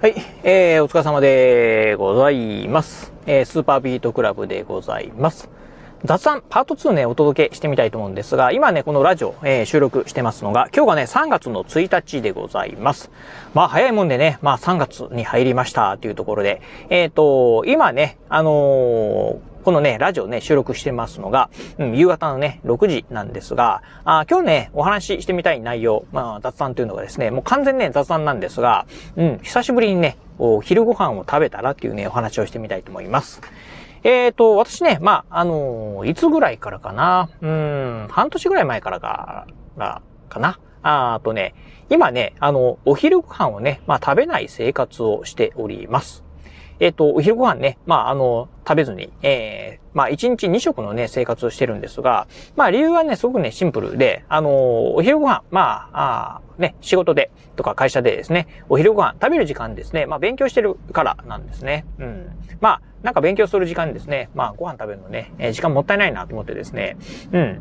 はい、えー、お疲れ様でございます。えー、スーパービートクラブでございます。雑談パート2ね、お届けしてみたいと思うんですが、今ね、このラジオ、えー、収録してますのが、今日がね、3月の1日でございます。まあ、早いもんでね、まあ、3月に入りましたというところで、えっ、ー、と、今ね、あのーこのね、ラジオね、収録してますのが、うん、夕方のね、6時なんですが、あ今日ね、お話ししてみたい内容、まあ、雑談というのがですね、もう完全ね、雑談なんですが、うん、久しぶりにね、お昼ご飯を食べたらっていうね、お話をしてみたいと思います。えっ、ー、と、私ね、まあ、あのー、いつぐらいからかな、うん、半年ぐらい前からか、かな。ああとね、今ね、あの、お昼ご飯をね、まあ、食べない生活をしております。えっ、ー、と、お昼ご飯ね、まあ、あの、食べずに、えー、まあ、1日2食のね、生活をしてるんですが、まあ、理由はね、すごくね、シンプルで、あの、お昼ご飯、まあ、あね、仕事で、とか会社でですね、お昼ご飯食べる時間ですね、まあ、勉強してるからなんですね。うん。まあ、なんか勉強する時間ですね、まあ、ご飯食べるのね、えー、時間もったいないなと思ってですね、うん。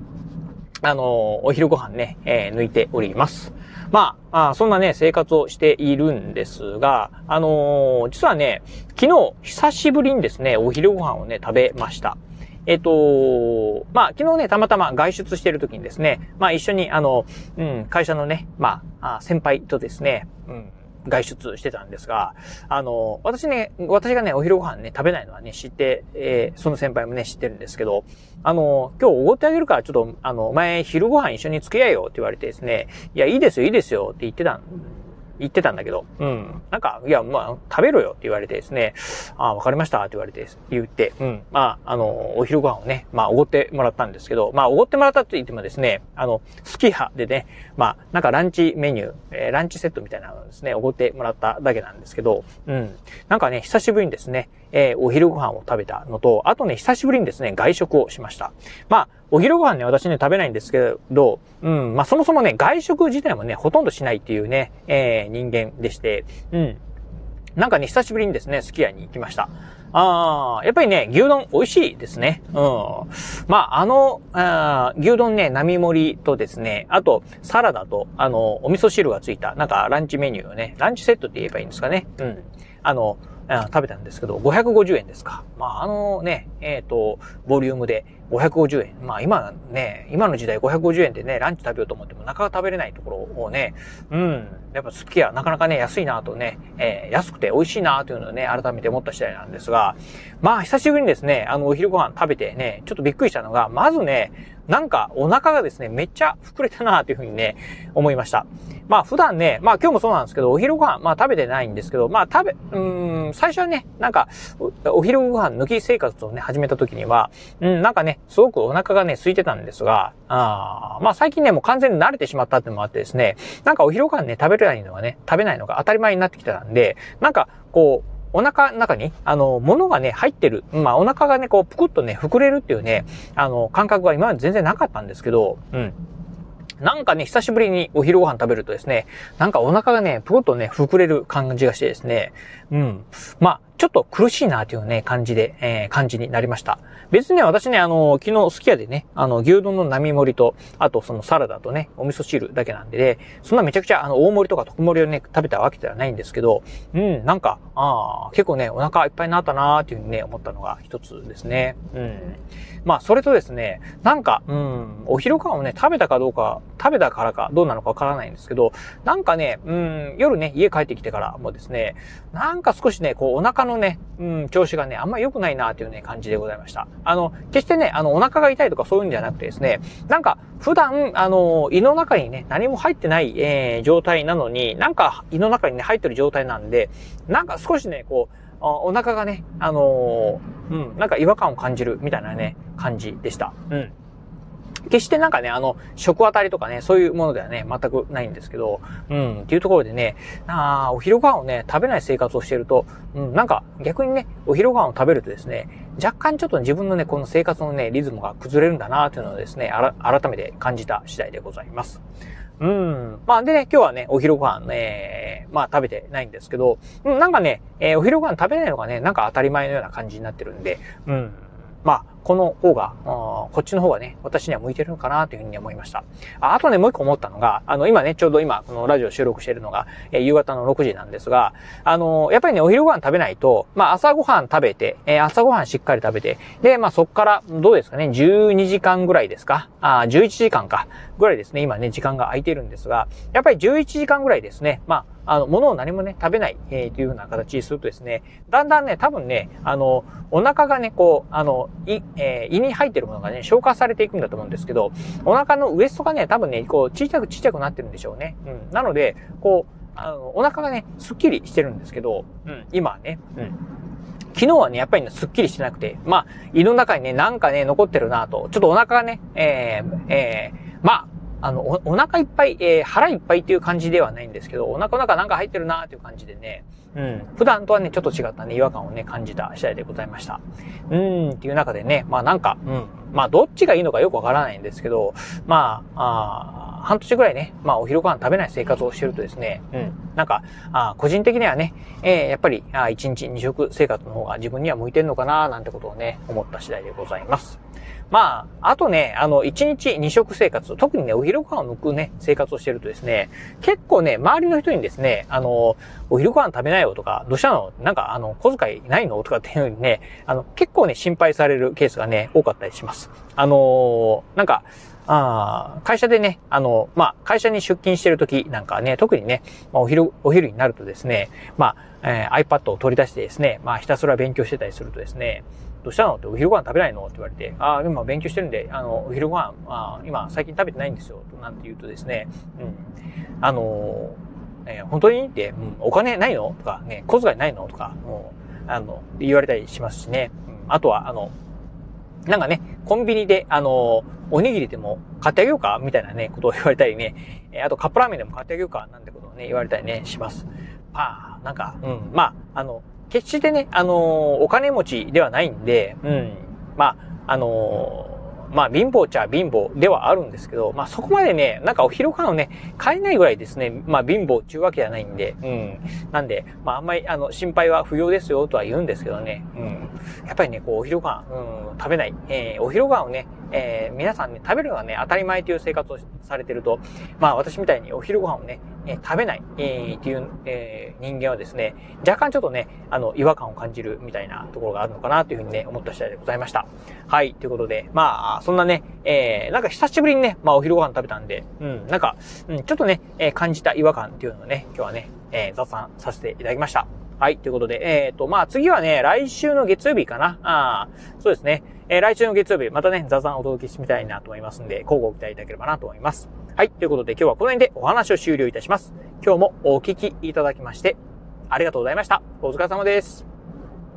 あの、お昼ご飯ね、えー、抜いております。まあ、あそんなね、生活をしているんですが、あのー、実はね、昨日、久しぶりにですね、お昼ご飯をね、食べました。えっ、と、まあ、昨日ね、たまたま外出している時にですね、まあ、一緒に、あの、うん、会社のね、まあ、先輩とですね、うん、外出してたんですが、あの、私ね、私がね、お昼ご飯ね、食べないのはね、知って、えー、その先輩もね、知ってるんですけど、あの、今日おごってあげるから、ちょっと、あの、前、昼ご飯一緒に付き合えよって言われてですね、いや、いいですよ、いいですよって言ってたん言ってたんだけど、うん。なんか、いや、まあ、食べろよって言われてですね、ああ、わかりましたって言われて、言って、うん。まあ、あの、お昼ご飯をね、まあ、おごってもらったんですけど、まあ、おごってもらったって言ってもですね、あの、好き派でね、まあ、なんかランチメニュー、えー、ランチセットみたいなのをですね、おごってもらっただけなんですけど、うん。なんかね、久しぶりにですね、えー、お昼ご飯を食べたのと、あとね、久しぶりにですね、外食をしました。まあ、お昼ご飯ね、私ね、食べないんですけど、うん、まあ、そもそもね、外食自体もね、ほとんどしないっていうね、えー、人間でして、うん。なんかね、久しぶりにですね、すき家に行きました。ああ、やっぱりね、牛丼美味しいですね。うん。まあ、あのあ、牛丼ね、並盛りとですね、あと、サラダと、あの、お味噌汁がついた、なんか、ランチメニューをね、ランチセットって言えばいいんですかね。うん。あの、食べたんですけど、550円ですか。まあ、あのね、えっ、ー、と、ボリュームで550円。まあ、今ね、今の時代550円でね、ランチ食べようと思ってもなかなか食べれないところをね、うん、やっぱ好きや、なかなかね、安いなとね、えー、安くて美味しいなというのをね、改めて思った次第なんですが、まあ、久しぶりにですね、あの、お昼ご飯食べてね、ちょっとびっくりしたのが、まずね、なんかお腹がですね、めっちゃ膨れたなというふうにね、思いました。まあ普段ね、まあ今日もそうなんですけど、お昼ご飯、まあ食べてないんですけど、まあ食べ、うん、最初はね、なんか、お昼ご飯抜き生活をね、始めた時には、うん、なんかね、すごくお腹がね、空いてたんですが、あまあ最近ね、もう完全に慣れてしまったってのもあってですね、なんかお昼ご飯ね、食べれないのがね、食べないのが当たり前になってきてたんで、なんか、こう、お腹の中に、あの、物がね、入ってる。まあ、お腹がね、こう、ぷくっとね、膨れるっていうね、あの、感覚は今まで全然なかったんですけど、うん。なんかね、久しぶりにお昼ご飯食べるとですね、なんかお腹がね、ぷくっとね、膨れる感じがしてですね、うん。まあ、ちょっと苦しいなというね、感じで、えー、感じになりました。別にね、私ね、あの、昨日すき家でね、あの、牛丼の並盛りと、あとそのサラダとね、お味噌汁だけなんでね、そんなめちゃくちゃ、あの、大盛りとか特盛りをね、食べたわけではないんですけど、うん、なんか、ああ、結構ね、お腹いっぱいになったなーっていうふうにね、思ったのが一つですね。うん。まあ、それとですね、なんか、うん、お昼ご飯をね、食べたかどうか、食べたからかどうなのかわからないんですけど、なんかね、うん、夜ね、家帰ってきてからもですね、なんか少しね、こう、お腹ののね、うん、調子がね、あんま良くないなというね、感じでございました。あの、決してね、あの、お腹が痛いとかそういうんじゃなくてですね、なんか、普段、あの、胃の中にね、何も入ってない、えー、状態なのに、なんか、胃の中にね、入ってる状態なんで、なんか少しね、こう、お腹がね、あのー、うん、なんか違和感を感じるみたいなね、感じでした。うん。決してなんかね、あの、食当たりとかね、そういうものではね、全くないんですけど、うん、っていうところでね、あお昼ご飯をね、食べない生活をしていると、うん、なんか逆にね、お昼ご飯を食べるとですね、若干ちょっと自分のね、この生活のね、リズムが崩れるんだなというのをですね、あら改めて感じた次第でございます。うん。まあでね、今日はね、お昼ご飯ね、まあ食べてないんですけど、うん、なんかね、えー、お昼ご飯食べないのがね、なんか当たり前のような感じになってるんで、うん。まあ、この方が、こっちの方がね、私には向いてるのかなというふうに思いました。あとね、もう一個思ったのが、あの、今ね、ちょうど今、このラジオ収録しているのが、えー、夕方の6時なんですが、あの、やっぱりね、お昼ご飯食べないと、まあ、朝ご飯食べて、えー、朝ご飯しっかり食べて、で、まあ、そっから、どうですかね、12時間ぐらいですか？あ、11時間か、ぐらいですね、今ね、時間が空いてるんですが、やっぱり11時間ぐらいですね、まあ、あの、物を何もね、食べない、えー、というような形にするとですね、だんだんね、多分ね、あの、お腹がね、こう、あの、胃、えー、胃に入ってるものがね、消化されていくんだと思うんですけど、お腹のウエストがね、多分ね、こう、小さく小さくなってるんでしょうね。うん。なので、こう、あの、お腹がね、スッキリしてるんですけど、うん、今はね、うん。昨日はね、やっぱりね、スッキリしてなくて、まあ、胃の中にね、なんかね、残ってるなと、ちょっとお腹がね、えー、えー、まあ、あの、お、お腹いっぱい、えー、腹いっぱいっていう感じではないんですけど、お腹の中なんか入ってるなーっていう感じでね、うん。普段とはね、ちょっと違ったね、違和感をね、感じた次第でございました。うーん、っていう中でね、まあなんか、うん。まあどっちがいいのかよくわからないんですけど、まあ、あ半年ぐらいね、まあお昼ご飯食べない生活をしてるとですね、うん。なんか、あ個人的にはね、えー、やっぱり、あ1日2食生活の方が自分には向いてるのかななんてことをね、思った次第でございます。まあ、あとね、あの、1日2食生活、特にね、お昼ご飯を抜くね、生活をしてるとですね、結構ね、周りの人にですね、あの、お昼ご飯食べないよとか、どうしたの？なんか、あの、小遣いないの？とかっていうのにね、あの、結構ね、心配されるケースがね、多かったりします。あのなんか、あ会社でね、あの、まあ、会社に出勤してる時なんかね、特にね、まあ、お昼、お昼になるとですね、まあ、えー、iPad を取り出してですね、まあ、ひたすら勉強してたりするとですね、どうしたの？ってお昼ご飯食べないの？って言われて、ああ、今勉強してるんで、あの、お昼ご飯、あ今最近食べてないんですよ、なんて言うとですね、うん。あのえー、本当に？って、うん、お金ないの？とか、ね、小遣いないの？とか、もう、あの、言われたりしますしね。うん、あとは、あの、なんかね、コンビニで、あの、おにぎりでも買ってあげようかみたいなね、ことを言われたりね、えあとカップラーメンでも買ってあげようかなんてことをね、言われたりね、します。まあ、なんか、うん、まあ、あの、決してね、あの、お金持ちではないんで、うん。まあ、あのまあ、貧乏ちゃ貧乏ではあるんですけど、まあ、そこまでね、なんかお昼ご飯をね、買えないぐらいですね、まあ、貧乏っていうわけじゃないんで、うん。なんで、まあ、あんまり、あの、心配は不要ですよとは言うんですけどね、うん。やっぱりね、こう、お昼ご飯、うん、食べない。えー、お昼ご飯をね、えー、皆さんね、食べるのがね、当たり前という生活をされてると、まあ、私みたいにお昼ご飯をね、えー、食べない、えー、っていう、えー、人間はですね、若干ちょっとね、あの、違和感を感じるみたいなところがあるのかなというふうにね、思った次第でございました。はい、ということで、まあ、そんなね、えー、なんか久しぶりにね、まあ、お昼ご飯食べたんで、うん、なんか、うん、ちょっとね、えー、感じた違和感っていうのをね、今日はね、えー、雑談させていただきました。はい、ということで、えっ、ー、と、まあ、次はね、来週の月曜日かな。ああそうですね。えー、来週の月曜日、またね、座談をお届けしてみたいなと思いますんで、交互期待いただければなと思います。はい。ということで今日はこの辺でお話を終了いたします。今日もお聞きいただきまして、ありがとうございました。お疲れ様です。